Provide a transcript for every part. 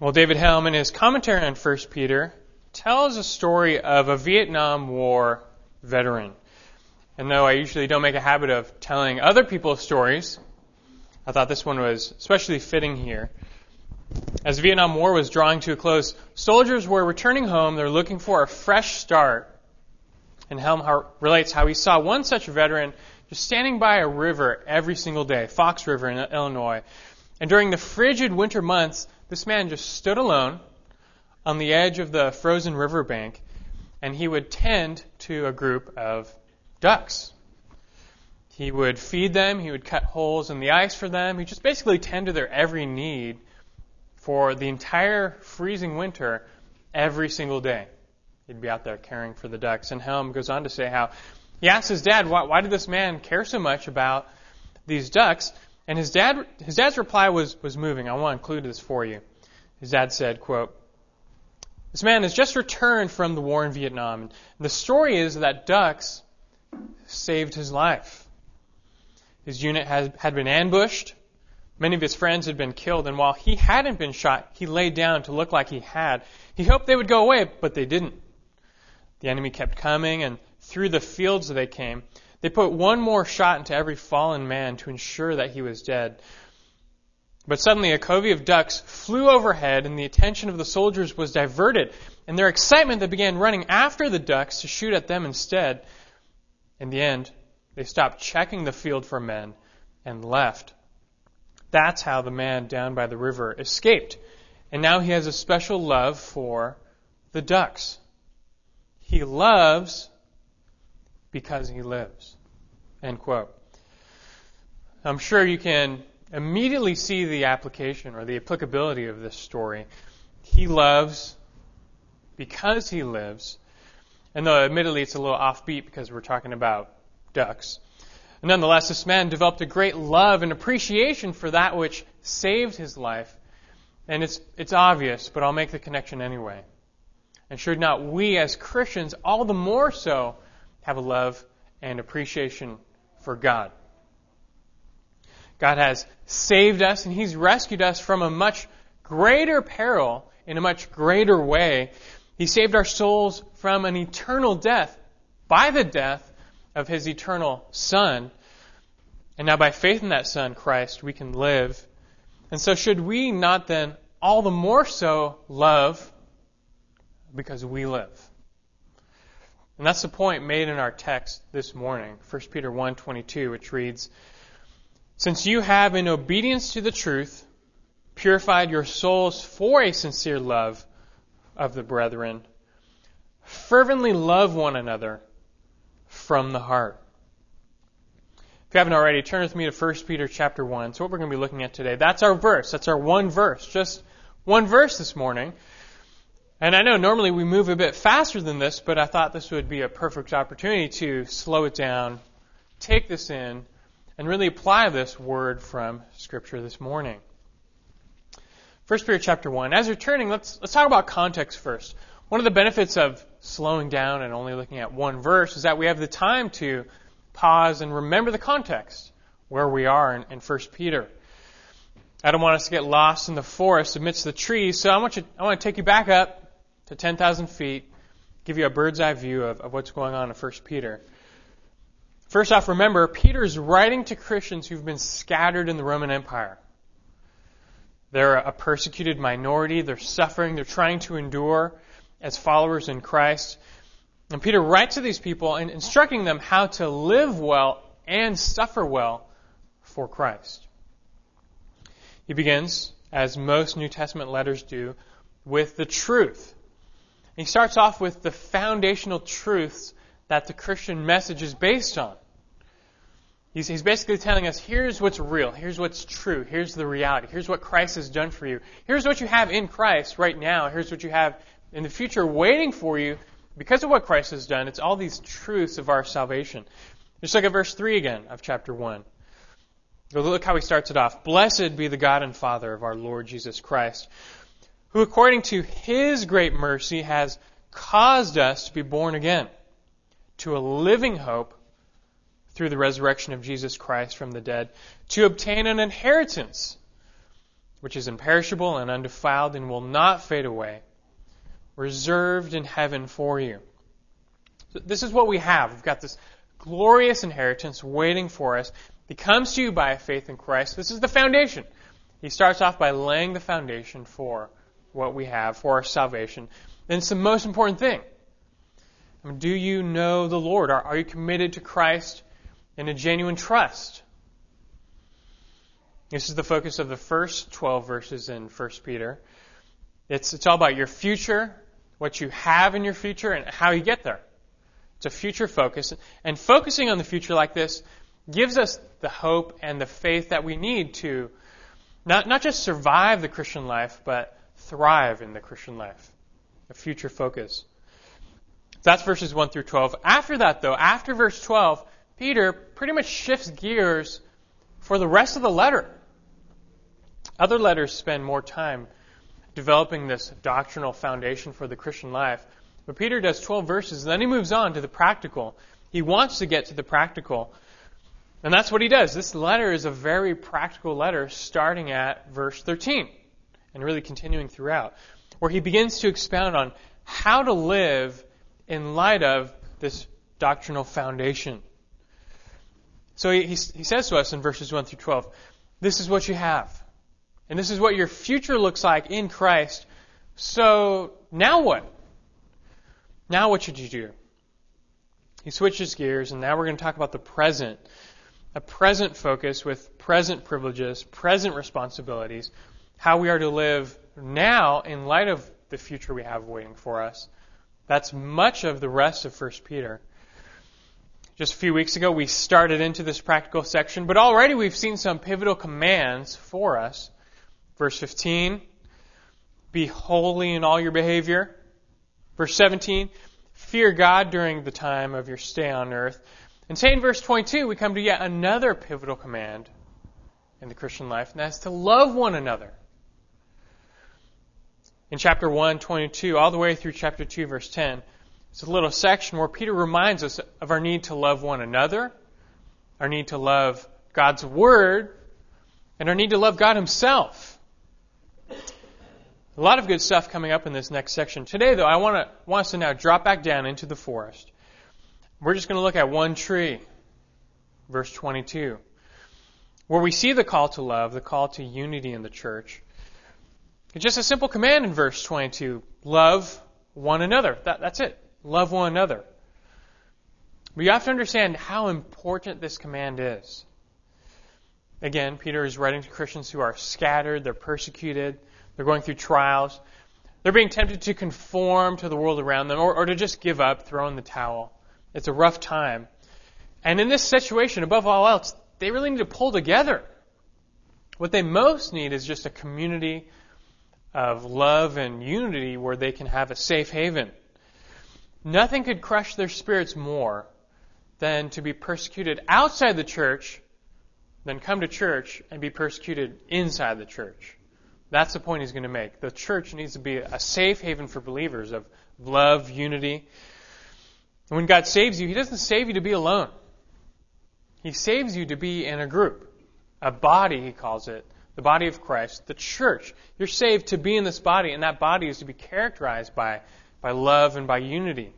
Well, David Helm, in his commentary on 1 Peter, tells a story of a Vietnam War veteran. And though I usually don't make a habit of telling other people's stories, I thought this one was especially fitting here. As the Vietnam War was drawing to a close, soldiers were returning home. They're looking for a fresh start. And Helm relates how he saw one such veteran just standing by a river every single day, Fox River in Illinois. And during the frigid winter months, this man just stood alone on the edge of the frozen riverbank, and he would tend to a group of ducks. He would feed them, he would cut holes in the ice for them, he just basically tend to their every need for the entire freezing winter every single day. He'd be out there caring for the ducks. And Helm goes on to say how he asked his dad, why, why did this man care so much about these ducks? And his dad, his dad's reply was, was moving. I want to include this for you. His dad said, quote, this man has just returned from the war in Vietnam. And the story is that ducks saved his life. His unit had, had been ambushed. Many of his friends had been killed. And while he hadn't been shot, he lay down to look like he had. He hoped they would go away, but they didn't. The enemy kept coming, and through the fields they came. They put one more shot into every fallen man to ensure that he was dead. But suddenly a covey of ducks flew overhead, and the attention of the soldiers was diverted. In their excitement, they began running after the ducks to shoot at them instead. In the end, they stopped checking the field for men and left. That's how the man down by the river escaped. And now he has a special love for the ducks. He loves because he lives. End quote. I'm sure you can immediately see the application or the applicability of this story. He loves because he lives. And though admittedly it's a little offbeat because we're talking about ducks, nonetheless, this man developed a great love and appreciation for that which saved his life. And it's, it's obvious, but I'll make the connection anyway. And should not we as Christians all the more so have a love and appreciation for God? God has saved us and He's rescued us from a much greater peril in a much greater way. He saved our souls from an eternal death by the death of His eternal Son. And now by faith in that Son, Christ, we can live. And so should we not then all the more so love because we live? And that's the point made in our text this morning, 1 Peter 1:22, which reads, since you have, in obedience to the truth, purified your souls for a sincere love of the brethren, fervently love one another from the heart. If you haven't already, turn with me to 1 Peter chapter 1. So what we're going to be looking at today, that's our verse. That's our one verse. Just one verse this morning. And I know normally we move a bit faster than this, but I thought this would be a perfect opportunity to slow it down, take this in, and really apply this word from Scripture this morning. First Peter chapter 1. As you're turning, let's, let's talk about context first. One of the benefits of slowing down and only looking at one verse is that we have the time to pause and remember the context where we are in, in 1 Peter. I don't want us to get lost in the forest amidst the trees, so I want, you, I want to take you back up to 10,000 feet, give you a bird's eye view of, of what's going on in 1 Peter. First off, remember, Peter is writing to Christians who've been scattered in the Roman Empire. They're a persecuted minority. They're suffering. They're trying to endure as followers in Christ. And Peter writes to these people and instructing them how to live well and suffer well for Christ. He begins, as most New Testament letters do, with the truth. He starts off with the foundational truths that the Christian message is based on. He's, he's basically telling us here's what's real, here's what's true, here's the reality, here's what Christ has done for you, here's what you have in Christ right now, here's what you have in the future waiting for you because of what Christ has done. It's all these truths of our salvation. Just look at verse 3 again of chapter 1. Look how he starts it off. Blessed be the God and Father of our Lord Jesus Christ, who according to his great mercy has caused us to be born again to a living hope through the resurrection of Jesus Christ from the dead, to obtain an inheritance which is imperishable and undefiled and will not fade away, reserved in heaven for you. So this is what we have. We've got this glorious inheritance waiting for us. It comes to you by faith in Christ. This is the foundation. He starts off by laying the foundation for what we have, for our salvation. And it's the most important thing. I mean, do you know the Lord? Are, are you committed to Christ in a genuine trust? This is the focus of the first 12 verses in 1 Peter. It's, it's all about your future, what you have in your future, and how you get there. It's a future focus. And focusing on the future like this gives us the hope and the faith that we need to not, not just survive the Christian life, but thrive in the Christian life. A future focus. That's verses 1 through 12. After that, though, after verse 12, Peter pretty much shifts gears for the rest of the letter. Other letters spend more time developing this doctrinal foundation for the Christian life. But Peter does 12 verses, and then he moves on to the practical. He wants to get to the practical. And that's what he does. This letter is a very practical letter, starting at verse 13 and really continuing throughout, where he begins to expound on how to live in light of this doctrinal foundation. So he, he, he says to us in verses 1 through 12, this is what you have. And this is what your future looks like in Christ. So now what? Now what should you do? He switches gears, and now we're going to talk about the present. A present focus with present privileges, present responsibilities, how we are to live now in light of the future we have waiting for us. That's much of the rest of 1 Peter. Just a few weeks ago, we started into this practical section, but already we've seen some pivotal commands for us. Verse 15, be holy in all your behavior. Verse 17, fear God during the time of your stay on earth. And say in verse 22, we come to yet another pivotal command in the Christian life, and that's to love one another. In chapter 1, 22, all the way through chapter 2, verse 10, it's a little section where Peter reminds us of our need to love one another, our need to love God's Word, and our need to love God Himself. A lot of good stuff coming up in this next section. Today, though, I want, to, want us to now drop back down into the forest. We're just going to look at one tree, verse 22, where we see the call to love, the call to unity in the church. It's just a simple command in verse 22 love one another. That, that's it. Love one another. But you have to understand how important this command is. Again, Peter is writing to Christians who are scattered, they're persecuted, they're going through trials, they're being tempted to conform to the world around them or, or to just give up, throw in the towel. It's a rough time. And in this situation, above all else, they really need to pull together. What they most need is just a community of love and unity where they can have a safe haven. Nothing could crush their spirits more than to be persecuted outside the church than come to church and be persecuted inside the church. That's the point he's going to make. The church needs to be a safe haven for believers of love, unity. When God saves you, He doesn't save you to be alone. He saves you to be in a group, a body, He calls it, the body of Christ, the church. You're saved to be in this body, and that body is to be characterized by by love and by unity.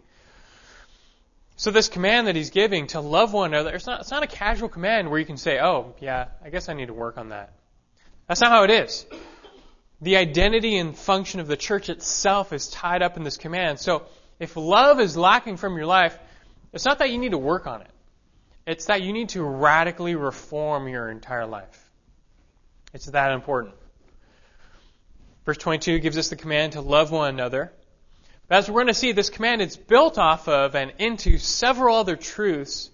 So this command that he's giving to love one another, it's not, it's not a casual command where you can say, oh, yeah, I guess I need to work on that. That's not how it is. The identity and function of the church itself is tied up in this command. So if love is lacking from your life, it's not that you need to work on it. It's that you need to radically reform your entire life. It's that important. Verse 22 gives us the command to love one another. But as we're going to see, this command is built off of and into several other truths.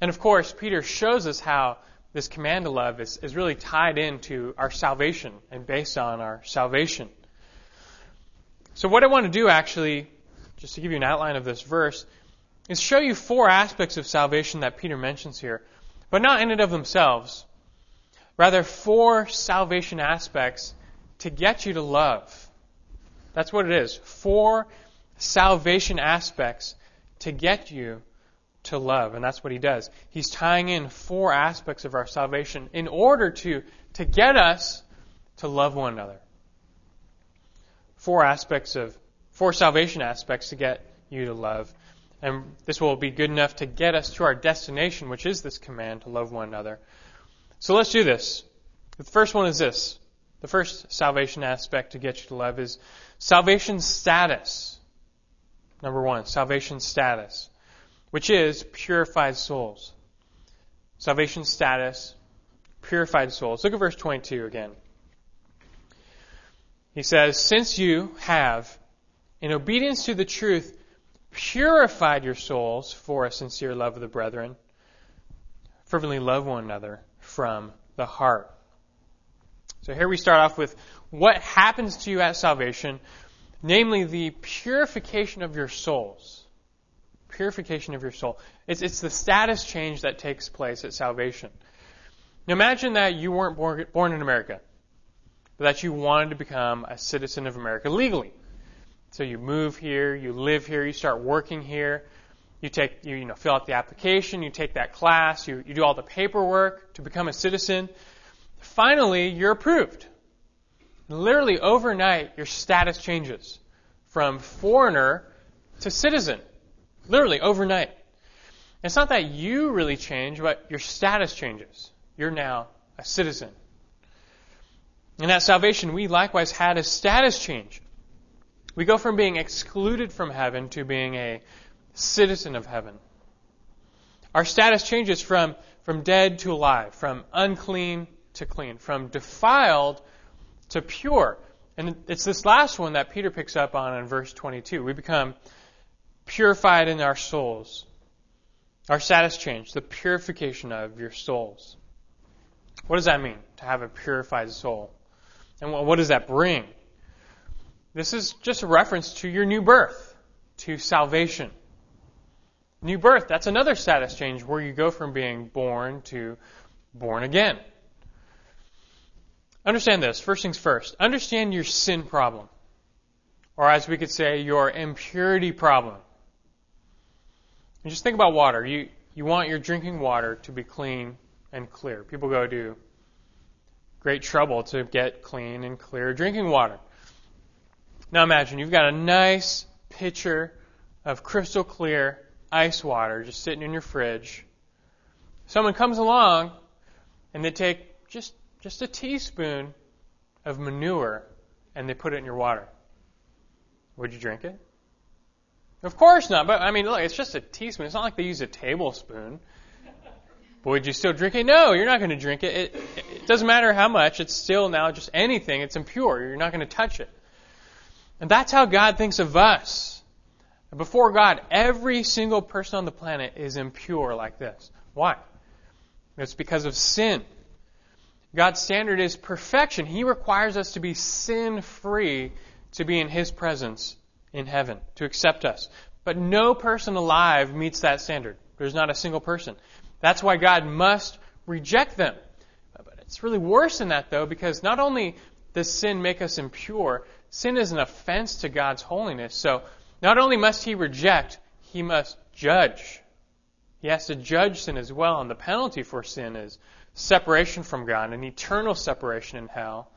And of course, Peter shows us how this command to love is, is really tied into our salvation and based on our salvation. So, what I want to do actually, just to give you an outline of this verse, is show you four aspects of salvation that Peter mentions here, but not in and of themselves. Rather, four salvation aspects to get you to love. That's what it is. Four salvation aspects to get you to love. And that's what he does. He's tying in four aspects of our salvation in order to, to get us to love one another. Four aspects of, four salvation aspects to get you to love. And this will be good enough to get us to our destination, which is this command to love one another. So let's do this. The first one is this. The first salvation aspect to get you to love is salvation status. Number one, salvation status, which is purified souls. Salvation status, purified souls. Look at verse 22 again. He says, Since you have, in obedience to the truth, purified your souls for a sincere love of the brethren, fervently love one another from the heart. So here we start off with what happens to you at salvation, namely the purification of your souls. Purification of your soul. It's, it's the status change that takes place at salvation. Now imagine that you weren't born, born in America, but that you wanted to become a citizen of America legally. So you move here, you live here, you start working here, you take, you, you know, fill out the application, you take that class, you, you do all the paperwork to become a citizen. Finally, you're approved. Literally overnight, your status changes from foreigner to citizen. Literally overnight. It's not that you really change, but your status changes. You're now a citizen. And at salvation, we likewise had a status change. We go from being excluded from heaven to being a citizen of heaven. Our status changes from, from dead to alive, from unclean to clean, from defiled to pure. And it's this last one that Peter picks up on in verse 22. We become purified in our souls. Our status change, the purification of your souls. What does that mean, to have a purified soul? And what does that bring? This is just a reference to your new birth, to salvation. New birth, that's another status change where you go from being born to born again. Understand this. First things first. Understand your sin problem. Or as we could say, your impurity problem. And just think about water. You, you want your drinking water to be clean and clear. People go to great trouble to get clean and clear drinking water. Now imagine you've got a nice pitcher of crystal clear ice water just sitting in your fridge. Someone comes along and they take just just a teaspoon of manure and they put it in your water. Would you drink it? Of course not. But I mean, look, it's just a teaspoon. It's not like they use a tablespoon. But would you still drink it? No, you're not going to drink it. it. It doesn't matter how much. It's still now just anything. It's impure. You're not going to touch it. And that's how God thinks of us. Before God, every single person on the planet is impure like this. Why? It's because of sin. God's standard is perfection. He requires us to be sin free to be in His presence in heaven, to accept us. But no person alive meets that standard. There's not a single person. That's why God must reject them. But it's really worse than that, though, because not only does sin make us impure, sin is an offense to God's holiness. So not only must He reject, He must judge. He has to judge sin as well, and the penalty for sin is separation from God, an eternal separation in hell.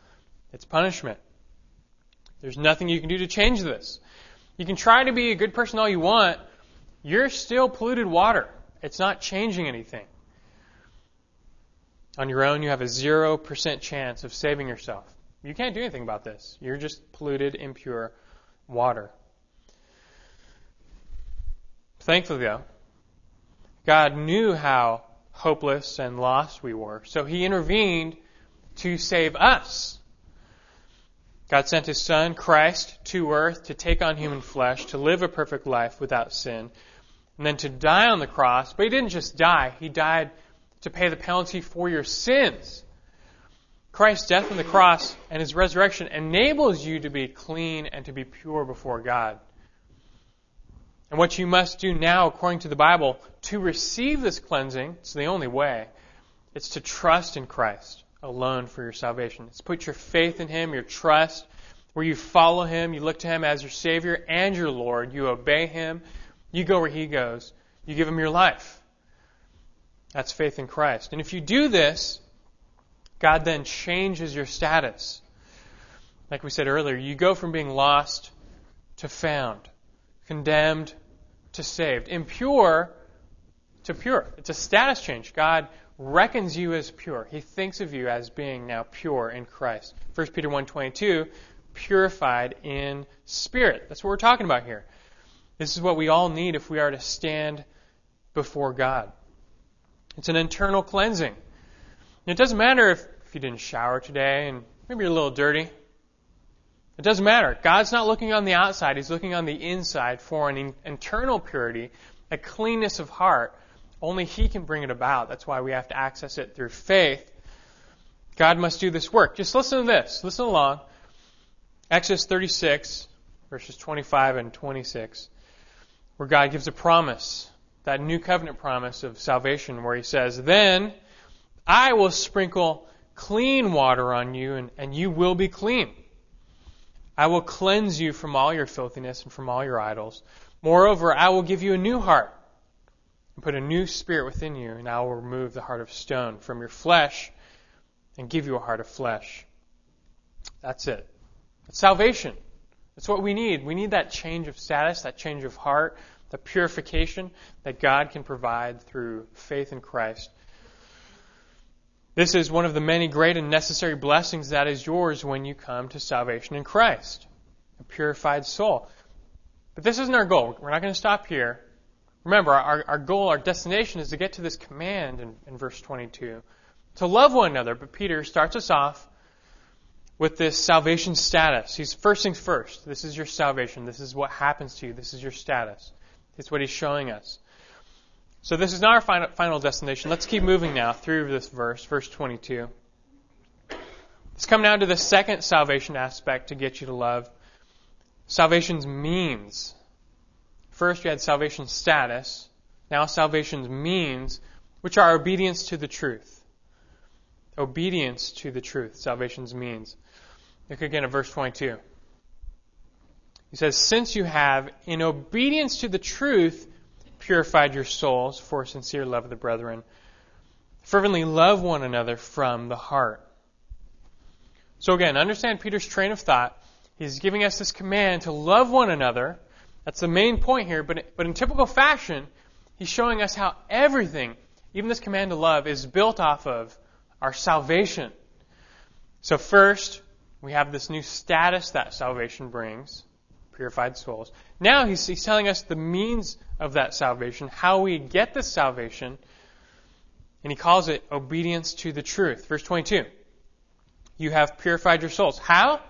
It's punishment. There's nothing you can do to change this. You can try to be a good person all you want. You're still polluted water. It's not changing anything. On your own, you have a 0% chance of saving yourself. You can't do anything about this. You're just polluted, impure water. Thankfully, though, God knew how hopeless and lost we were. So he intervened to save us. God sent his son, Christ, to earth to take on human flesh, to live a perfect life without sin, and then to die on the cross. But he didn't just die, he died to pay the penalty for your sins. Christ's death on the cross and his resurrection enables you to be clean and to be pure before God. And what you must do now, according to the Bible, to receive this cleansing, it's the only way, it's to trust in Christ alone for your salvation. It's put your faith in Him, your trust, where you follow Him, you look to Him as your Savior and your Lord, you obey Him, you go where He goes, you give Him your life. That's faith in Christ. And if you do this, God then changes your status. Like we said earlier, you go from being lost to found, condemned to saved, impure to pure. It's a status change. God reckons you as pure. He thinks of you as being now pure in Christ. 1 Peter 1:22, purified in spirit. That's what we're talking about here. This is what we all need if we are to stand before God. It's an internal cleansing. it doesn't matter if, if you didn't shower today and maybe you're a little dirty. It doesn't matter. God's not looking on the outside, He's looking on the inside for an internal purity, a cleanness of heart. Only He can bring it about. That's why we have to access it through faith. God must do this work. Just listen to this. Listen along. Exodus 36, verses 25 and 26, where God gives a promise, that new covenant promise of salvation, where He says, Then I will sprinkle clean water on you, and, and you will be clean. I will cleanse you from all your filthiness and from all your idols. Moreover, I will give you a new heart and put a new spirit within you, and I will remove the heart of stone from your flesh and give you a heart of flesh. That's it. It's salvation. That's what we need. We need that change of status, that change of heart, the purification that God can provide through faith in Christ. This is one of the many great and necessary blessings that is yours when you come to salvation in Christ, a purified soul. But this isn't our goal. We're not going to stop here. Remember, our, our goal, our destination is to get to this command in, in verse 22 to love one another. But Peter starts us off with this salvation status. He's first things first. This is your salvation. This is what happens to you. This is your status. It's what he's showing us. So this is not our final, final destination. Let's keep moving now through this verse, verse 22. Let's come now to the second salvation aspect to get you to love. Salvation's means. First, you had salvation status. Now, salvation's means, which are obedience to the truth. Obedience to the truth. Salvation's means. Look again at verse 22. He says, Since you have, in obedience to the truth, purified your souls for sincere love of the brethren. Fervently love one another from the heart. So again, understand Peter's train of thought. He's giving us this command to love one another. That's the main point here, but, but in typical fashion, he's showing us how everything, even this command to love, is built off of our salvation. So first, we have this new status that salvation brings purified souls. Now he's, he's telling us the means of that salvation, how we get this salvation, and he calls it obedience to the truth. Verse 22. You have purified your souls. How?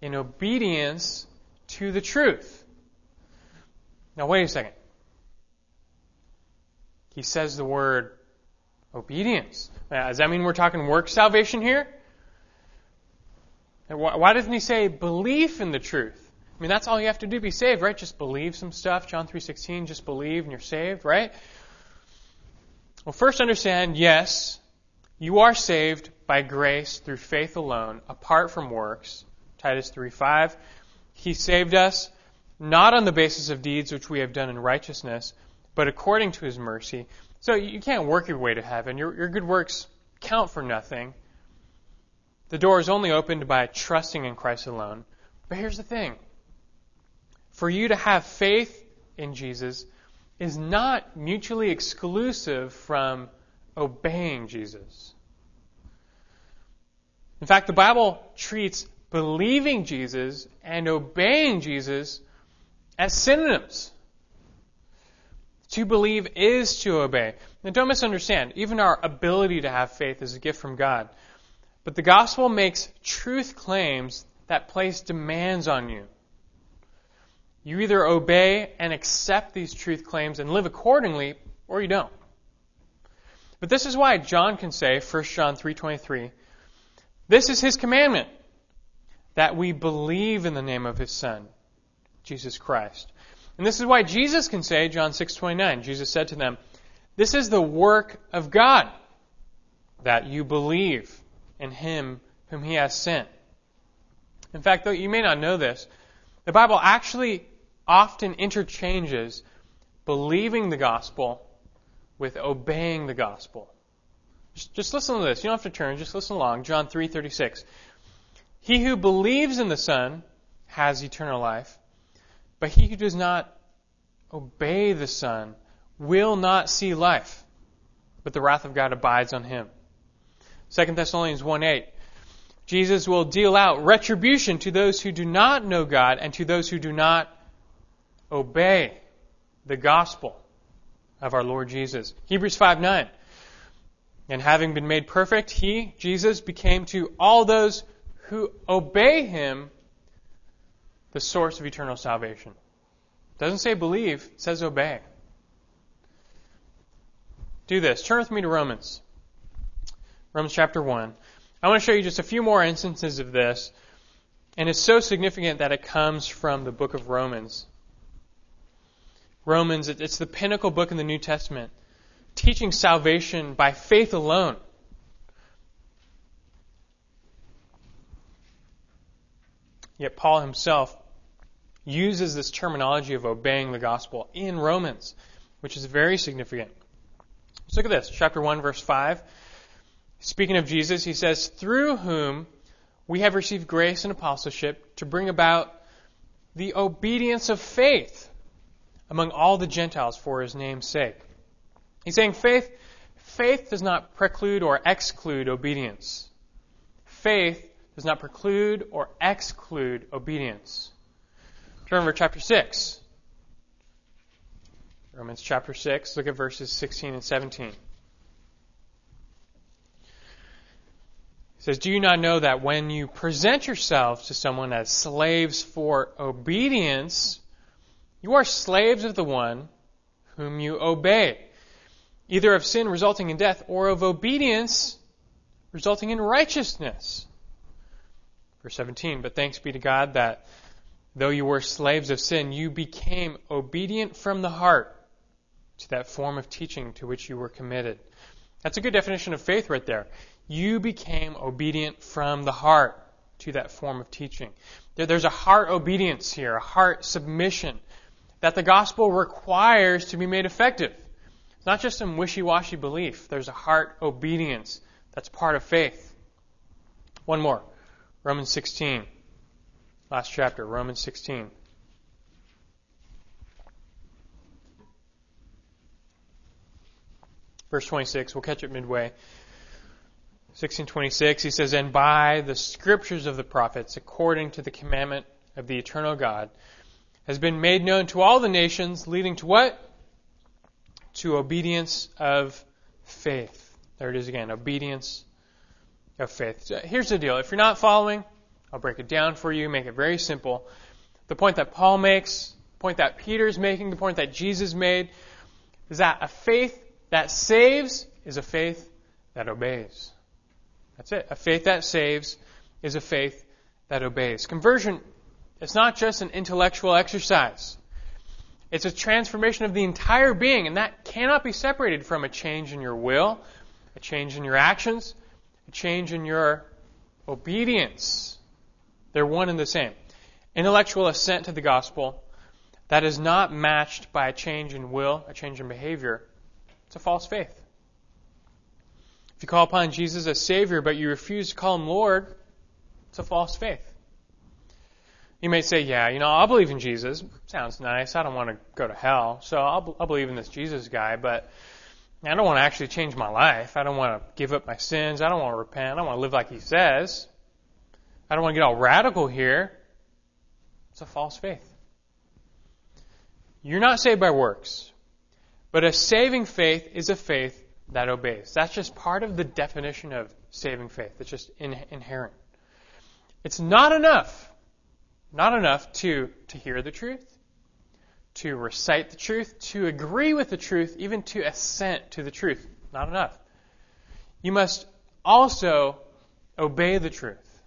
In obedience to the truth. Now, wait a second. He says the word obedience. Now, does that mean we're talking work salvation here? Why doesn't he say belief in the truth? I mean, that's all you have to do to be saved, right? Just believe some stuff. John 3.16, just believe and you're saved, right? Well, first understand, yes, you are saved by grace through faith alone, apart from works. Titus 3.5. He saved us not on the basis of deeds which we have done in righteousness, but according to his mercy. So you can't work your way to heaven. Your, your good works count for nothing. The door is only opened by trusting in Christ alone. But here's the thing for you to have faith in Jesus is not mutually exclusive from obeying Jesus. In fact, the Bible treats believing Jesus and obeying Jesus as synonyms. To believe is to obey. Now, don't misunderstand. Even our ability to have faith is a gift from God. But the gospel makes truth claims that place demands on you. You either obey and accept these truth claims and live accordingly, or you don't. But this is why John can say, 1 John 3:23, this is his commandment that we believe in the name of his son, Jesus Christ. And this is why Jesus can say, John 6:29, Jesus said to them, this is the work of God that you believe in him whom he has sent. In fact, though you may not know this, the Bible actually often interchanges believing the gospel with obeying the gospel. Just, listen to this. You don't have to turn. Just listen along. John 3:36. He who believes in the Son has eternal life, but he who does not obey the Son will not see life, but the wrath of God abides on him. 2 Thessalonians 1 8. Jesus will deal out retribution to those who do not know God and to those who do not obey the gospel of our Lord Jesus. Hebrews 5 9. And having been made perfect, he, Jesus, became to all those who obey him the source of eternal salvation. Doesn't say believe, says obey. Do this. Turn with me to Romans. Romans chapter 1. I want to show you just a few more instances of this. And it's so significant that it comes from the book of Romans. Romans, it's the pinnacle book in the New Testament, teaching salvation by faith alone. Yet Paul himself uses this terminology of obeying the gospel in Romans, which is very significant. Let's look at this, chapter 1, verse 5. Speaking of Jesus, he says, Through whom we have received grace and apostleship to bring about the obedience of faith among all the Gentiles for his name's sake. He's saying faith, faith does not preclude or exclude obedience. Faith does not preclude or exclude obedience. Turn over chapter 6. Romans chapter 6, look at verses 16 and 17. It says, Do you not know that when you present yourselves to someone as slaves for obedience, you are slaves of the one whom you obey, either of sin resulting in death or of obedience resulting in righteousness? Verse 17, but thanks be to God that though you were slaves of sin, you became obedient from the heart to that form of teaching to which you were committed. That's a good definition of faith right there. You became obedient from the heart to that form of teaching. There's a heart obedience here, a heart submission that the gospel requires to be made effective. It's not just some wishy-washy belief. There's a heart obedience that's part of faith. One more. Romans 16. Last chapter, Romans 16. Verse 26, we'll catch it midway. 1626, he says, And by the scriptures of the prophets, according to the commandment of the eternal God, has been made known to all the nations, leading to what? To obedience of faith. There it is again, obedience of faith. So here's the deal. If you're not following, I'll break it down for you, make it very simple. The point that Paul makes, the point that Peter's making, the point that Jesus made, is that a faith that saves is a faith that obeys. That's it. A faith that saves is a faith that obeys. Conversion it's not just an intellectual exercise. It's a transformation of the entire being, and that cannot be separated from a change in your will, a change in your actions, a change in your obedience. They're one and the same. Intellectual assent to the gospel that is not matched by a change in will, a change in behavior, it's a false faith. If you call upon Jesus as Savior, but you refuse to call Him Lord, it's a false faith. You may say, yeah, you know, I'll believe in Jesus. Sounds nice. I don't want to go to hell. So I'll, I'll believe in this Jesus guy, but I don't want to actually change my life. I don't want to give up my sins. I don't want to repent. I don't want to live like he says. I don't want to get all radical here. It's a false faith. You're not saved by works, but a saving faith is a faith that obeys. That's just part of the definition of saving faith. It's just in, inherent. It's not enough not enough to, to hear the truth, to recite the truth, to agree with the truth, even to assent to the truth. Not enough. You must also obey the truth.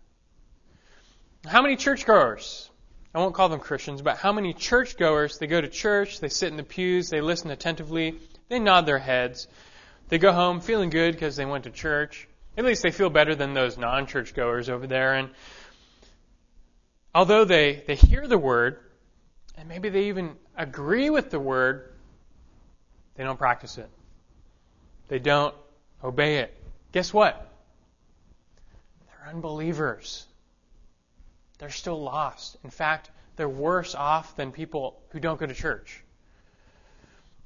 How many churchgoers? I won't call them Christians, but how many churchgoers? They go to church, they sit in the pews, they listen attentively, they nod their heads, they go home feeling good because they went to church. At least they feel better than those non-churchgoers over there, and although they, they hear the word, and maybe they even agree with the word, they don't practice it. They don't obey it. Guess what? They're unbelievers. they're still lost. In fact, they're worse off than people who don't go to church.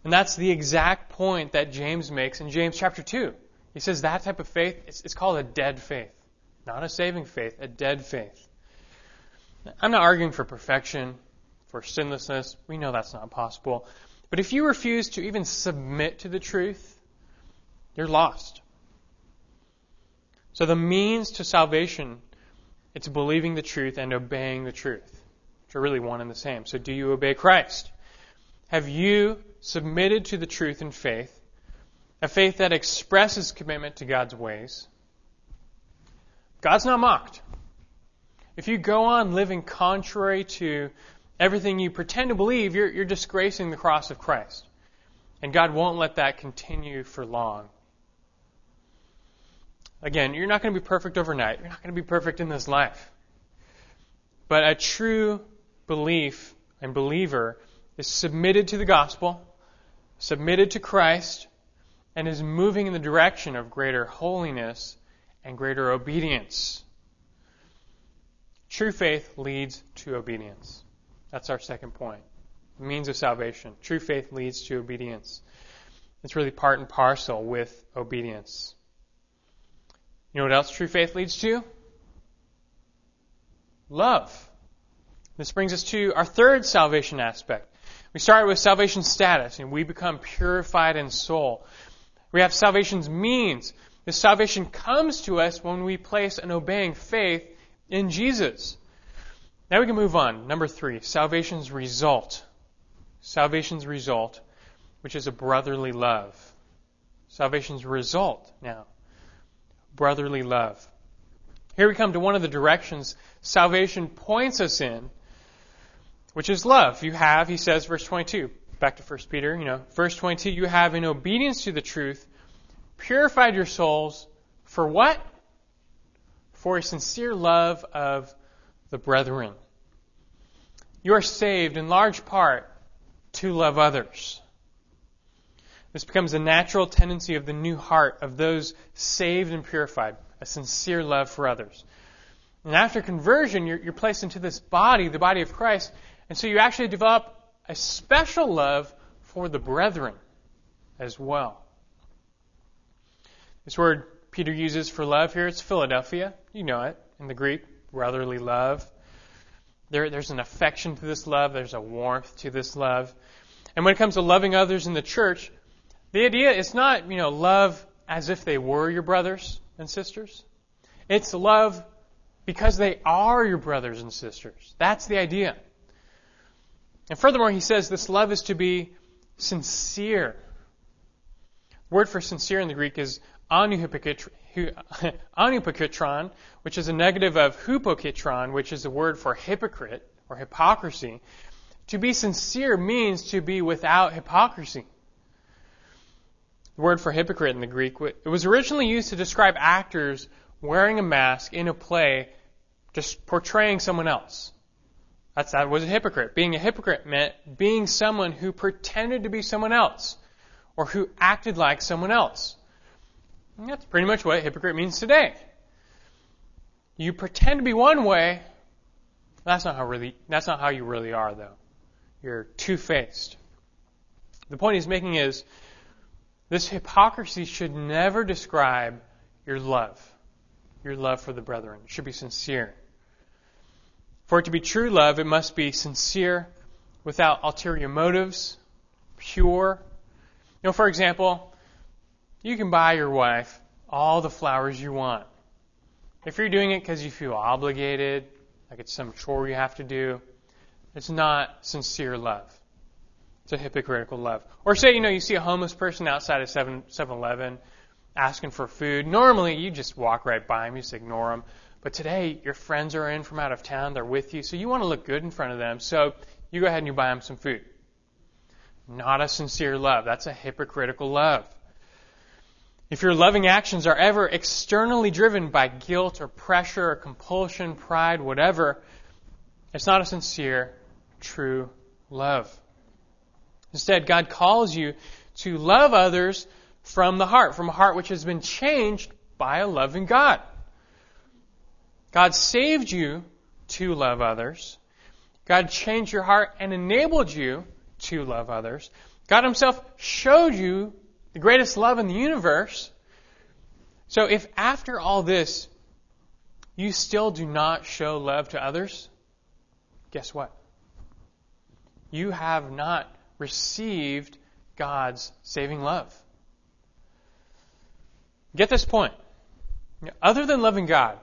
And that's the exact point that James makes in James chapter 2. He says that type of faith, it's called a dead faith. Not a saving faith, a dead faith. I'm not arguing for perfection, for sinlessness. We know that's not possible. But if you refuse to even submit to the truth, you're lost. So the means to salvation, it's believing the truth and obeying the truth, which are really one and the same. So do you obey Christ? Have you submitted to the truth in faith, a faith that expresses commitment to God's ways? God's not mocked. If you go on living contrary to everything you pretend to believe, you're, you're disgracing the cross of Christ. And God won't let that continue for long. Again, you're not going to be perfect overnight. You're not going to be perfect in this life. But a true belief and believer is submitted to the gospel, submitted to Christ, and is moving in the direction of greater holiness and greater obedience. True faith leads to obedience. That's our second point. The means of salvation. True faith leads to obedience. It's really part and parcel with obedience. You know what else true faith leads to? Love. This brings us to our third salvation aspect. We start with salvation status, and we become purified in soul. We have salvation's means. This salvation comes to us when we place an obeying faith in Jesus. Now we can move on. Number three, salvation's result. Salvation's result, which is a brotherly love. Salvation's result now, brotherly love. Here we come to one of the directions salvation points us in, which is love. You have, he says, verse 22, back to 1 Peter, you know, verse 22, you have in obedience to the truth purified your souls for what? For a sincere love of the brethren. You are saved in large part to love others. This becomes a natural tendency of the new heart of those saved and purified, a sincere love for others. And after conversion, you're, you're, placed into this body, the body of Christ, and so you actually develop a special love for the brethren as well. This word Peter uses for love here, it's Philadelphia. You know it in the Greek, brotherly love. There, there's an affection to this love, there's a warmth to this love. And when it comes to loving others in the church, the idea is not, you know, love as if they were your brothers and sisters. It's love because they are your brothers and sisters. That's the idea. And furthermore, he says this love is to be sincere. The word for sincere in the Greek is anupokitron, which is a negative of hupokitron, which is a word for hypocrite or hypocrisy. To be sincere means to be without hypocrisy. The word for hypocrite in the Greek, it was originally used to describe actors wearing a mask in a play, just portraying someone else. That's, that was a hypocrite. Being a hypocrite meant being someone who pretended to be someone else, or who acted like someone else. And that's pretty much what hypocrite means today. You pretend to be one way. That's not how really. That's not how you really are, though. You're two-faced. The point he's making is this hypocrisy should never describe your love, your love for the brethren. It should be sincere. For it to be true love, it must be sincere, without ulterior motives, pure. You know, for example, you can buy your wife all the flowers you want. If you're doing it because you feel obligated, like it's some chore you have to do, it's not sincere love. It's a hypocritical love. Or say, you know, you see a homeless person outside of 7 Eleven asking for food. Normally, you just walk right by them, you just ignore them. But today, your friends are in from out of town, they're with you, so you want to look good in front of them, so you go ahead and you buy them some food. Not a sincere love. That's a hypocritical love. If your loving actions are ever externally driven by guilt or pressure or compulsion, pride, whatever, it's not a sincere, true love. Instead, God calls you to love others from the heart, from a heart which has been changed by a loving God. God saved you to love others. God changed your heart and enabled you to love others. God Himself showed you the greatest love in the universe. So if after all this you still do not show love to others, guess what? You have not received God's saving love. Get this point. Other than loving God,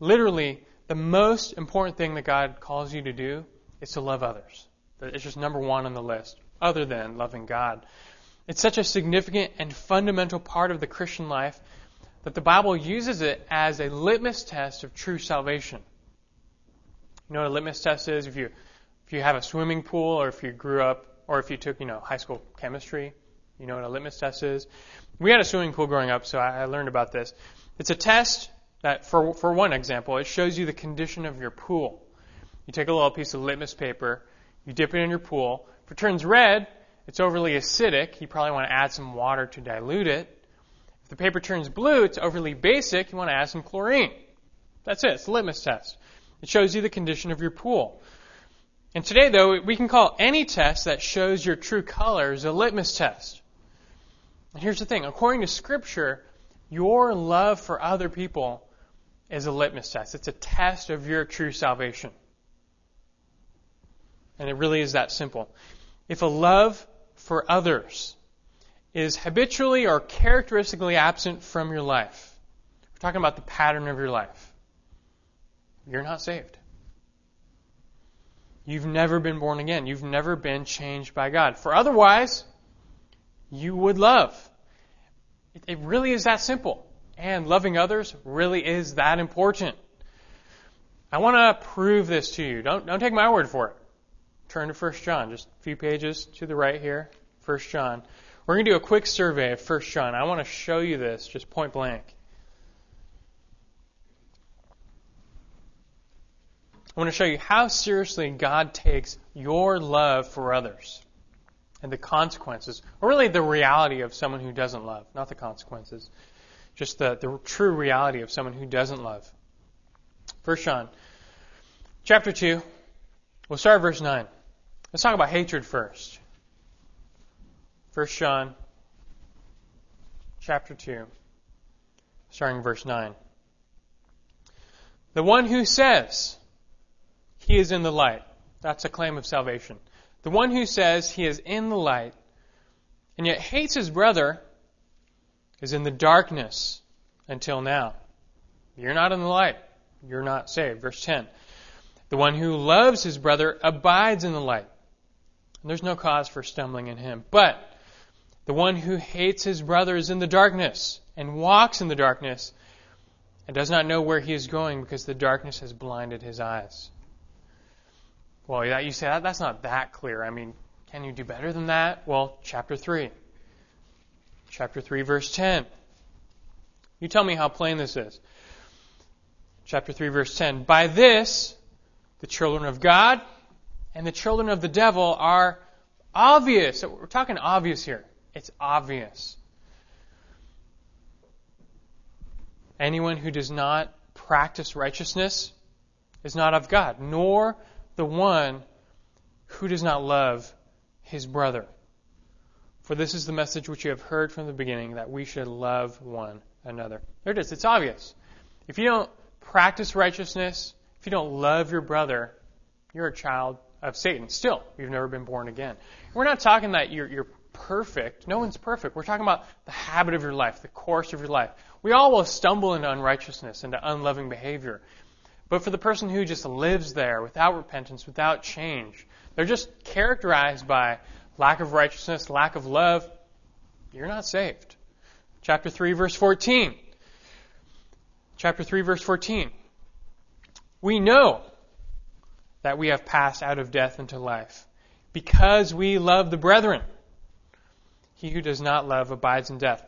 literally, the most important thing that God calls you to do is to love others. It's just number one on the list, other than loving God. It's such a significant and fundamental part of the Christian life that the Bible uses it as a litmus test of true salvation. You know what a litmus test is? If you if you have a swimming pool or if you grew up or if you took, you know, high school chemistry, you know what a litmus test is? We had a swimming pool growing up, so I learned about this. It's a test that, for, for one example, it shows you the condition of your pool. You take a little piece of litmus paper, you dip it in your pool. If it turns red, it's overly acidic. You probably want to add some water to dilute it. If the paper turns blue, it's overly basic. You want to add some chlorine. That's it. It's a litmus test. It shows you the condition of your pool. And today, though, we can call any test that shows your true colors a litmus test. And here's the thing according to Scripture, your love for other people is a litmus test. It's a test of your true salvation. And it really is that simple. If a love for others is habitually or characteristically absent from your life, we're talking about the pattern of your life, you're not saved. You've never been born again. You've never been changed by God. For otherwise, you would love. It, really is that simple. And loving others really is that important. I want to prove this to you. Don't, don't take my word for it. Turn to 1 John, just a few pages to the right here. 1 John. We're going to do a quick survey of 1 John. I want to show you this just point blank. I want to show you how seriously God takes your love for others and the consequences, or really the reality of someone who doesn't love, not the consequences, just the, the true reality of someone who doesn't love. First John, chapter 2, we'll start at verse 9. Let's talk about hatred first. First John, chapter 2, starting verse 9. The one who says, he is in the light. That's a claim of salvation. The one who says he is in the light and yet hates his brother is in the darkness until now. You're not in the light. You're not saved. Verse 10. The one who loves his brother abides in the light. There's no cause for stumbling in him. But the one who hates his brother is in the darkness and walks in the darkness and does not know where he is going because the darkness has blinded his eyes. Well, you say that, that's not that clear. I mean, can you do better than that? Well, chapter 3. Chapter 3, verse 10. You tell me how plain this is. Chapter 3, verse 10. By this, the children of God and the children of the devil are obvious. We're talking obvious here. It's obvious. Anyone who does not practice righteousness is not of God, nor the one who does not love his brother. For this is the message which you have heard from the beginning, that we should love one another. There it is. It's obvious. If you don't practice righteousness, if you don't love your brother, you're a child of Satan. Still, you've never been born again. We're not talking that you're, you're perfect. No one's perfect. We're talking about the habit of your life, the course of your life. We all will stumble into unrighteousness, into unloving behavior. But for the person who just lives there without repentance, without change, they're just characterized by lack of righteousness, lack of love, you're not saved. Chapter 3, verse 14. Chapter 3, verse 14. We know that we have passed out of death into life because we love the brethren. He who does not love abides in death.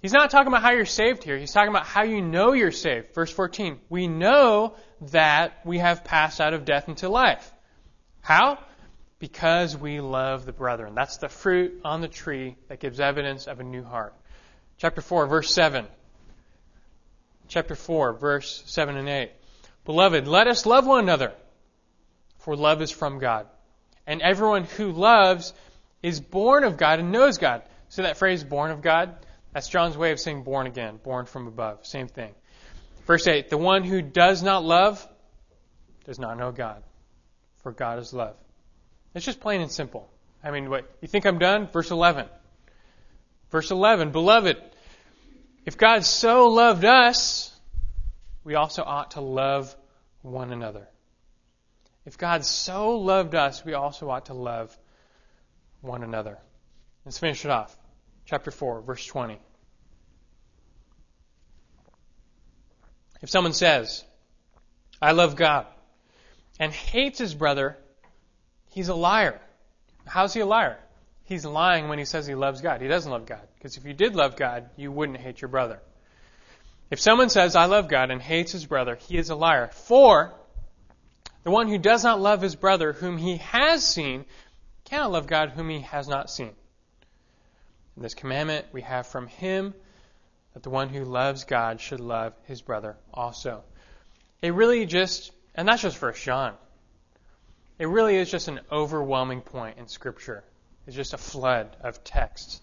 He's not talking about how you're saved here. He's talking about how you know you're saved. Verse 14. We know that we have passed out of death into life. How? Because we love the brethren. That's the fruit on the tree that gives evidence of a new heart. Chapter 4, verse 7. Chapter 4, verse 7 and 8. Beloved, let us love one another, for love is from God. And everyone who loves is born of God and knows God. So that phrase, born of God, that's John's way of saying born again, born from above. Same thing. Verse 8 The one who does not love does not know God, for God is love. It's just plain and simple. I mean, what you think I'm done? Verse 11. Verse 11, beloved, if God so loved us, we also ought to love one another. If God so loved us, we also ought to love one another. Let's finish it off. Chapter 4, verse 20. If someone says, I love God, and hates his brother, he's a liar. How's he a liar? He's lying when he says he loves God. He doesn't love God. Because if you did love God, you wouldn't hate your brother. If someone says, I love God, and hates his brother, he is a liar. For the one who does not love his brother whom he has seen cannot love God whom he has not seen. In this commandment we have from him that the one who loves God should love his brother also. It really just, and that's just First John. It really is just an overwhelming point in Scripture. It's just a flood of texts.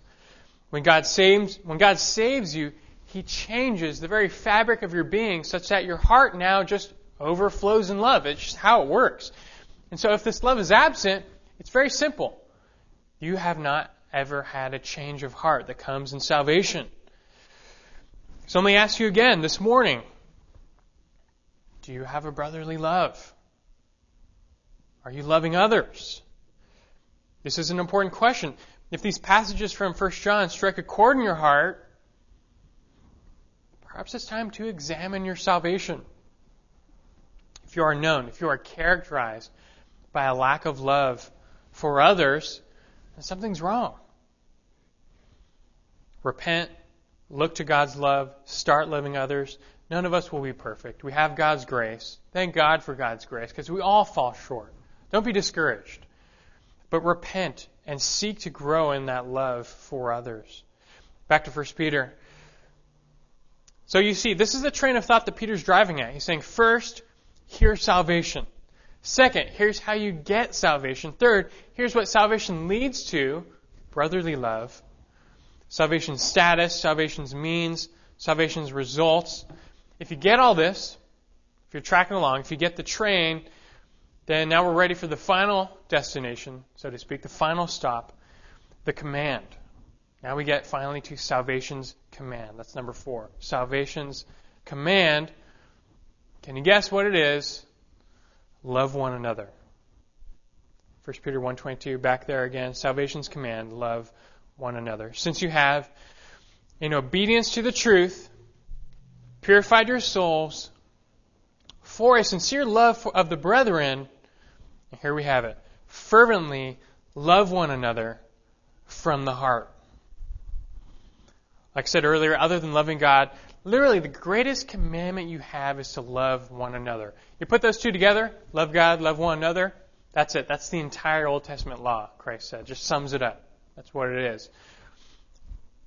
When God saves, when God saves you, He changes the very fabric of your being such that your heart now just overflows in love. It's just how it works. And so if this love is absent, it's very simple. You have not ever had a change of heart that comes in salvation. So let me ask you again this morning do you have a brotherly love? Are you loving others? This is an important question. If these passages from 1 John strike a chord in your heart, perhaps it's time to examine your salvation. If you are known, if you are characterized by a lack of love for others, then something's wrong. Repent, look to God's love, start loving others. None of us will be perfect. We have God's grace. Thank God for God's grace because we all fall short. Don't be discouraged. But repent and seek to grow in that love for others. Back to 1 Peter. So you see, this is the train of thought that Peter's driving at. He's saying, first, here's salvation. Second, here's how you get salvation. Third, here's what salvation leads to brotherly love. Salvation's status, salvation's means, salvation's results. If you get all this, if you're tracking along, if you get the train, then now we're ready for the final destination, so to speak, the final stop, the command. Now we get finally to salvation's command. That's number four. Salvation's command. Can you guess what it is? Love one another. 1 Peter 1.22, back there again. Salvation's command, love one another. Since you have, in obedience to the truth, purified your souls for a sincere love of the brethren, and here we have it. Fervently love one another from the heart. Like I said earlier, other than loving God, literally the greatest commandment you have is to love one another. You put those two together, love God, love one another, that's it. That's the entire Old Testament law, Christ said. Just sums it up. That's what it is.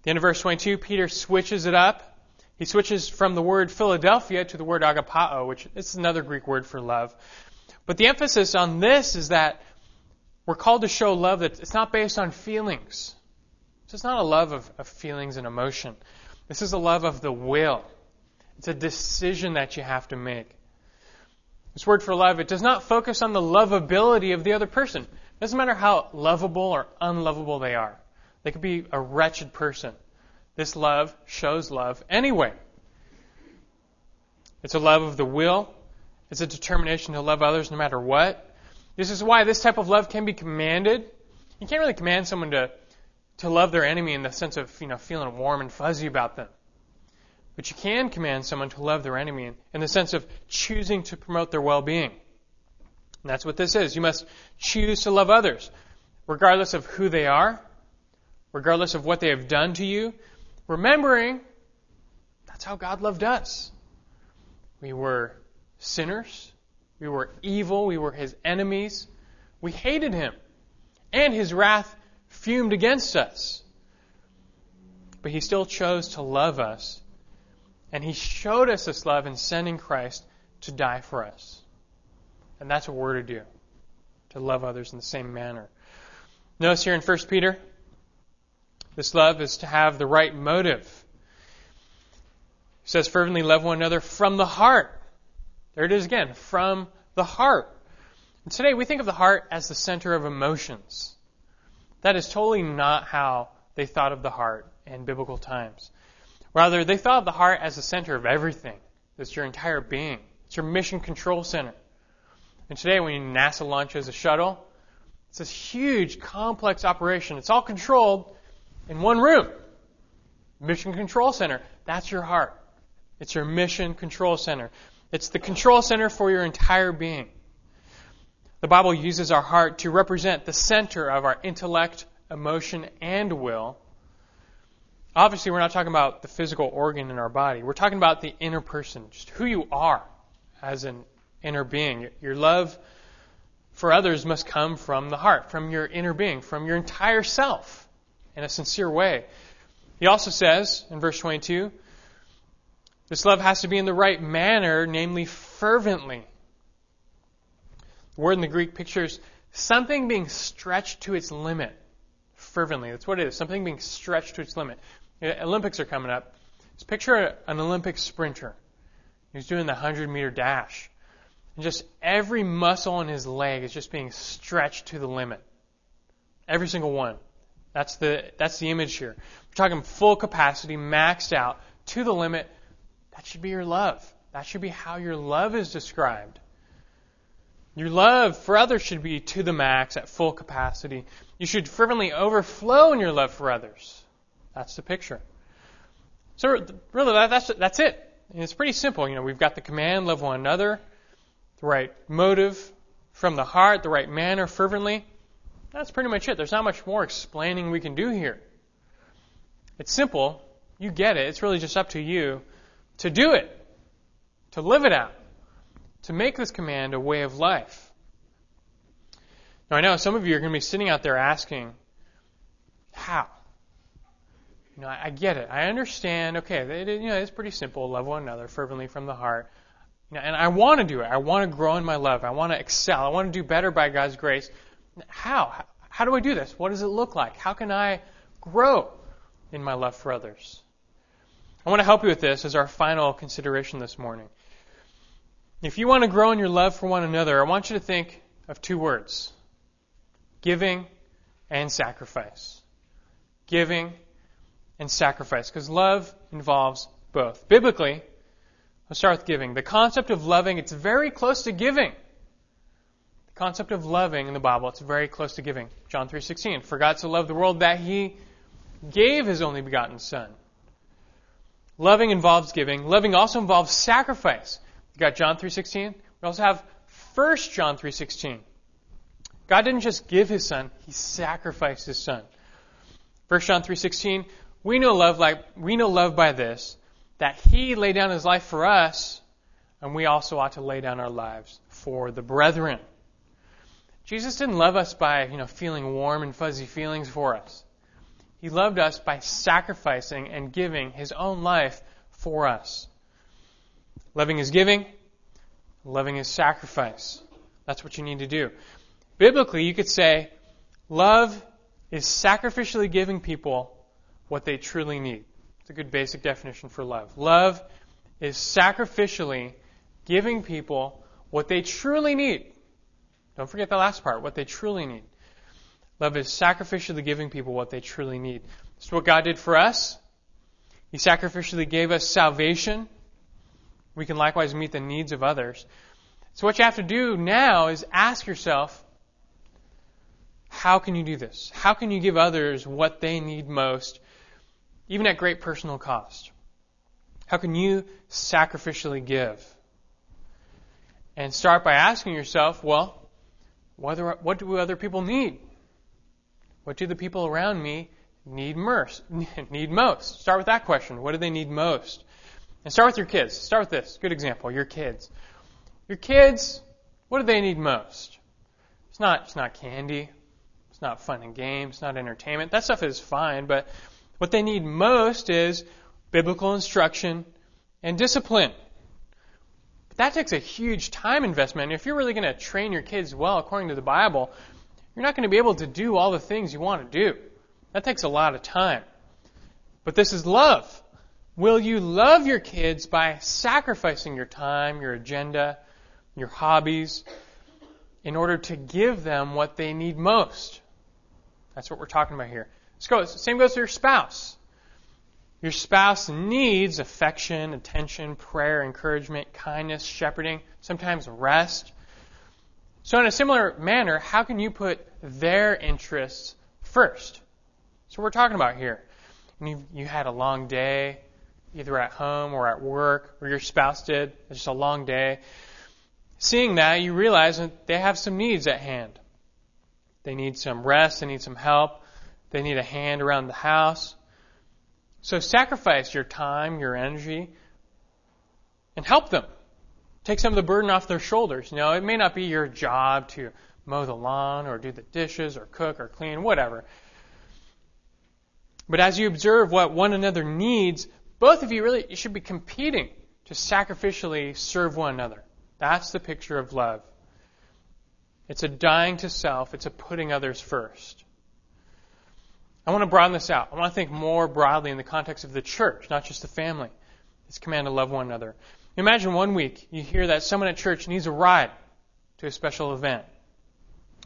the end of verse 22, Peter switches it up. He switches from the word Philadelphia to the word agapao, which is another Greek word for love. But the emphasis on this is that we're called to show love that it's not based on feelings. This is not a love of, of feelings and emotion. This is a love of the will. It's a decision that you have to make. This word for love, it does not focus on the lovability of the other person. It doesn't matter how lovable or unlovable they are. They could be a wretched person. This love shows love anyway. It's a love of the will it's a determination to love others no matter what. This is why this type of love can be commanded. You can't really command someone to, to love their enemy in the sense of, you know, feeling warm and fuzzy about them. But you can command someone to love their enemy in the sense of choosing to promote their well-being. And that's what this is. You must choose to love others, regardless of who they are, regardless of what they have done to you, remembering that's how God loved us. We were sinners. We were evil. We were his enemies. We hated him. And his wrath fumed against us. But he still chose to love us. And he showed us this love in sending Christ to die for us. And that's what we're to do, to love others in the same manner. Notice here in 1 Peter, this love is to have the right motive. He says, fervently love one another from the heart. There it is again, from the heart. And today we think of the heart as the center of emotions. That is totally not how they thought of the heart in biblical times. Rather, they thought of the heart as the center of everything. It's your entire being. It's your mission control center. And today, when NASA launches a shuttle, it's this huge, complex operation. It's all controlled in one room. Mission control center. That's your heart. It's your mission control center. It's the control center for your entire being. The Bible uses our heart to represent the center of our intellect, emotion, and will. Obviously, we're not talking about the physical organ in our body. We're talking about the inner person, just who you are as an inner being. Your love for others must come from the heart, from your inner being, from your entire self, in a sincere way. He also says in verse 22 this love has to be in the right manner, namely fervently. The word in the Greek pictures something being stretched to its limit fervently. That's what it is. Something being stretched to its limit. Olympics are coming up. Just picture an Olympic sprinter. He's doing the 100 meter dash. And just every muscle in his leg is just being stretched to the limit. Every single one. That's the, that's the image here. We're talking full capacity, maxed out, to the limit. That should be your love. That should be how your love is described. Your love for others should be to the max at full capacity. You should fervently overflow in your love for others. That's the picture. So really, that's that's it. And it's pretty simple. You know, we've got the command: love one another, the right motive from the heart, the right manner, fervently. That's pretty much it. There's not much more explaining we can do here. It's simple. You get it. It's really just up to you to do it, to live it out to make this command a way of life. Now, I know some of you are going to be sitting out there asking, how? You know, I, I get it. I understand. Okay, it, you know, it's pretty simple. Love one another fervently from the heart. You know, and I want to do it. I want to grow in my love. I want to excel. I want to do better by God's grace. How? How do I do this? What does it look like? How can I grow in my love for others? I want to help you with this as our final consideration this morning. If you want to grow in your love for one another, I want you to think of two words giving and sacrifice. Giving and sacrifice. Because love involves both. Biblically, let's start with giving. The concept of loving, it's very close to giving. The concept of loving in the Bible, it's very close to giving. John 3.16, For God so loved the world that he gave his only begotten Son. Loving involves giving. Loving also involves sacrifice. You got John 3:16. We also have 1 John 3:16. God didn't just give his son, he sacrificed his son. 1 John 3:16, we know love like we know love by this that he laid down his life for us and we also ought to lay down our lives for the brethren. Jesus didn't love us by, you know, feeling warm and fuzzy feelings for us. He loved us by sacrificing and giving his own life for us. Loving is giving, loving is sacrifice. That's what you need to do. Biblically, you could say love is sacrificially giving people what they truly need. It's a good basic definition for love. Love is sacrificially giving people what they truly need. Don't forget the last part, what they truly need. Love is sacrificially giving people what they truly need. It's what God did for us. He sacrificially gave us salvation we can likewise meet the needs of others. So what you have to do now is ask yourself, how can you do this? How can you give others what they need most, even at great personal cost? How can you sacrificially give? And start by asking yourself, well, what, what do other people need? What do the people around me need? Need most? Start with that question. What do they need most? And start with your kids. Start with this. Good example. Your kids. Your kids, what do they need most? It's not, it's not candy. It's not fun and games. It's not entertainment. That stuff is fine, but what they need most is biblical instruction and discipline. But that takes a huge time investment. If you're really going to train your kids well according to the Bible, you're not going to be able to do all the things you want to do. That takes a lot of time. But this is love. Will you love your kids by sacrificing your time, your agenda, your hobbies, in order to give them what they need most? That's what we're talking about here. Go. Same goes to your spouse. Your spouse needs affection, attention, prayer, encouragement, kindness, shepherding, sometimes rest. So, in a similar manner, how can you put their interests first? So, we're talking about here. You, you had a long day, either at home or at work, or your spouse did. It's just a long day. Seeing that, you realize that they have some needs at hand. They need some rest, they need some help, they need a hand around the house. So sacrifice your time, your energy, and help them. Take some of the burden off their shoulders. You know, it may not be your job to mow the lawn or do the dishes or cook or clean, whatever. But as you observe what one another needs, both of you really you should be competing to sacrificially serve one another. That's the picture of love. It's a dying to self, it's a putting others first. I want to broaden this out. I want to think more broadly in the context of the church, not just the family. This command to love one another. Imagine one week you hear that someone at church needs a ride to a special event.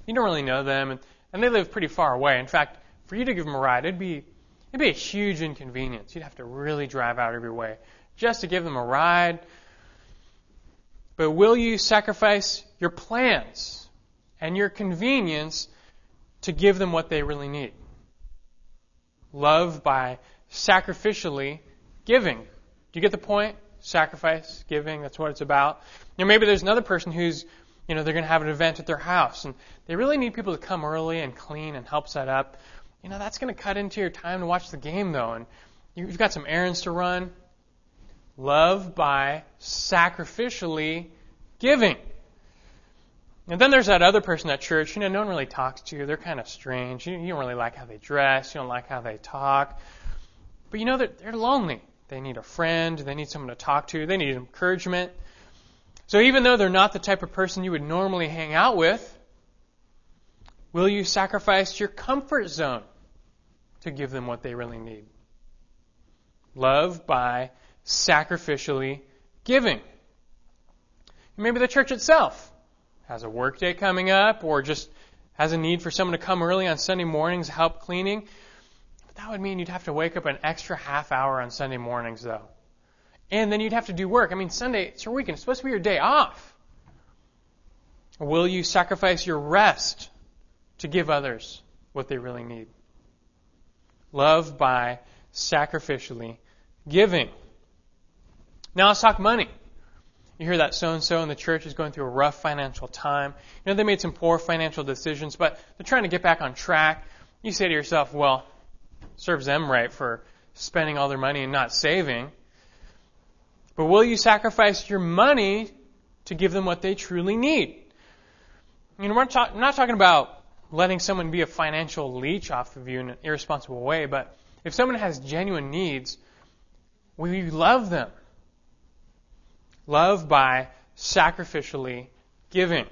You don't really know them, and, and they live pretty far away. In fact, for you to give them a ride, it'd be It'd be a huge inconvenience. You'd have to really drive out of your way just to give them a ride. But will you sacrifice your plans and your convenience to give them what they really need? Love by sacrificially giving. Do you get the point? Sacrifice, giving, that's what it's about. You know, maybe there's another person who's, you know, they're going to have an event at their house and they really need people to come early and clean and help set up. You know, that's going to cut into your time to watch the game, though, and you've got some errands to run. Love by sacrificially giving. And then there's that other person at church, you know, no one really talks to you. They're kind of strange. You, don't really like how they dress. You don't like how they talk. But you know that they're lonely. They need a friend. They need someone to talk to. They need encouragement. So even though they're not the type of person you would normally hang out with, will you sacrifice your comfort zone to give them what they really need. Love by sacrificially giving. Maybe the church itself has a workday coming up or just has a need for someone to come early on Sunday mornings, help cleaning. But that would mean you'd have to wake up an extra half hour on Sunday mornings, though. And then you'd have to do work. I mean, Sunday, it's your weekend. It's supposed to be your day off. Will you sacrifice your rest to give others what they really need? Love by sacrificially giving. Now let's talk money. You hear that so and so in the church is going through a rough financial time. You know, they made some poor financial decisions, but they're trying to get back on track. You say to yourself, well, serves them right for spending all their money and not saving. But will you sacrifice your money to give them what they truly need? You know, we're not, I'm not talking about letting someone be a financial leech off of you in an irresponsible way, but if someone has genuine needs, we love them. Love by sacrificially giving.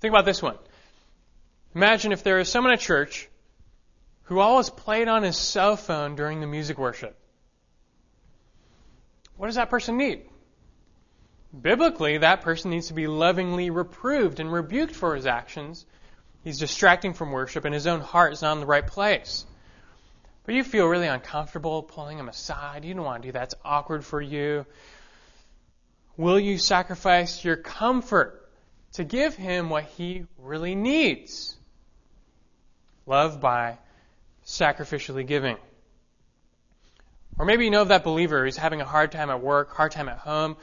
Think about this one. Imagine if there is someone at church who always played on his cell phone during the music worship. What does that person need? Biblically, that person needs to be lovingly reproved and rebuked for his actions He's distracting from worship, and his own heart is not in the right place. But you feel really uncomfortable pulling him aside. You don't want to do that. It's awkward for you. Will you sacrifice your comfort to give him what he really needs? Love by sacrificially giving. Or maybe you know of that believer who's having a hard time at work, hard time at home.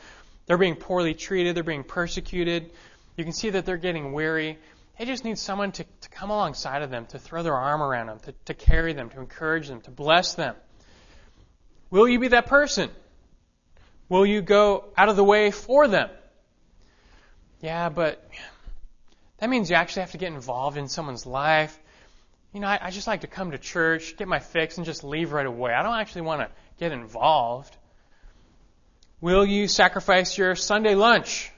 They're being poorly treated, they're being persecuted. You can see that they're getting weary. They just need someone to, to come alongside of them, to throw their arm around them, to, to carry them, to encourage them, to bless them. Will you be that person? Will you go out of the way for them? Yeah, but that means you actually have to get involved in someone's life. You know, I, I just like to come to church, get my fix, and just leave right away. I don't actually want to get involved. Will you sacrifice your Sunday lunch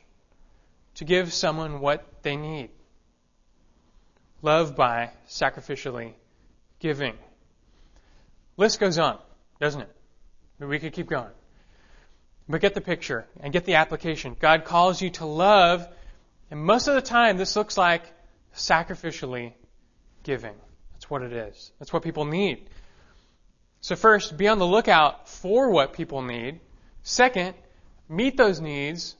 to give someone what they need? Love by sacrificially giving. List goes on, doesn't it? We could keep going. But get the picture and get the application. God calls you to love, and most of the time this looks like sacrificially giving. That's what it is. That's what people need. So first, be on the lookout for what people need. Second, meet those needs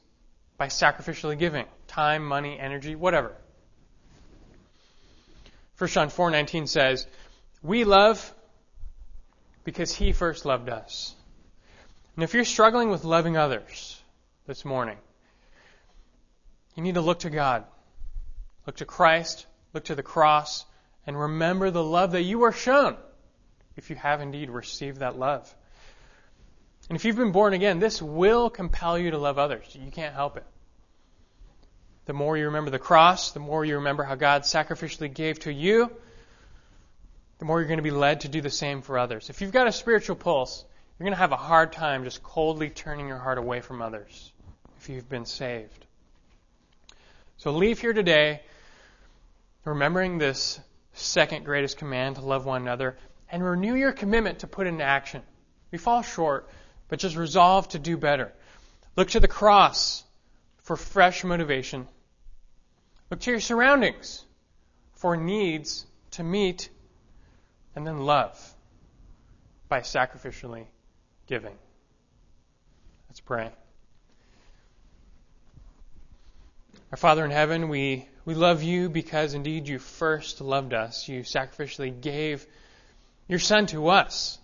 by sacrificially giving time, money, energy, whatever. 1 John 4:19 says, "We love because he first loved us." And if you're struggling with loving others this morning, you need to look to God. Look to Christ, look to the cross, and remember the love that you are shown if you have indeed received that love. And if you've been born again, this will compel you to love others. You can't help it. The more you remember the cross, the more you remember how God sacrificially gave to you, the more you're going to be led to do the same for others. If you've got a spiritual pulse, you're going to have a hard time just coldly turning your heart away from others if you've been saved. So leave here today remembering this second greatest command to love one another and renew your commitment to put into action. We fall short, but just resolve to do better. Look to the cross for fresh motivation Look to your surroundings for needs to meet and then love by sacrificially giving. Let's pray. Our Father in heaven, we, we love you because indeed you first loved us. You sacrificially gave your Son to us.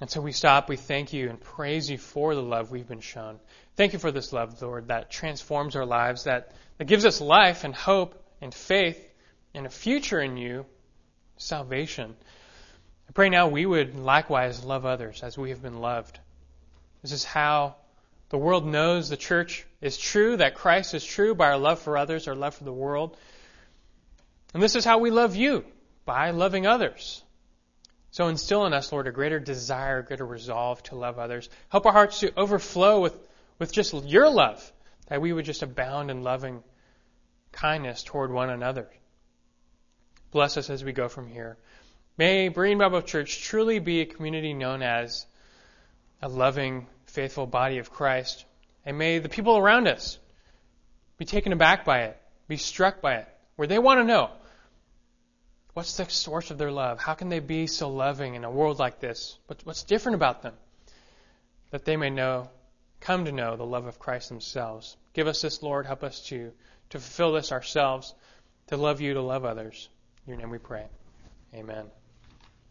And so we stop, we thank you and praise you for the love we've been shown. Thank you for this love, Lord, that transforms our lives, that that gives us life and hope and faith and a future in you, salvation. I pray now we would likewise love others as we have been loved. This is how the world knows the church is true, that Christ is true by our love for others, our love for the world. And this is how we love you, by loving others. So instill in us, Lord, a greater desire, a greater resolve to love others. Help our hearts to overflow with, with just your love that we would just abound in loving kindness toward one another. Bless us as we go from here. May Berean Bible Church truly be a community known as a loving, faithful body of Christ. And may the people around us be taken aback by it, be struck by it, where they want to know what's the source of their love? How can they be so loving in a world like this? What's different about them? That they may know come to know the love of Christ themselves. Give us this, Lord. Help us to, to fulfill this ourselves, to love you, to love others. In your name we pray. Amen.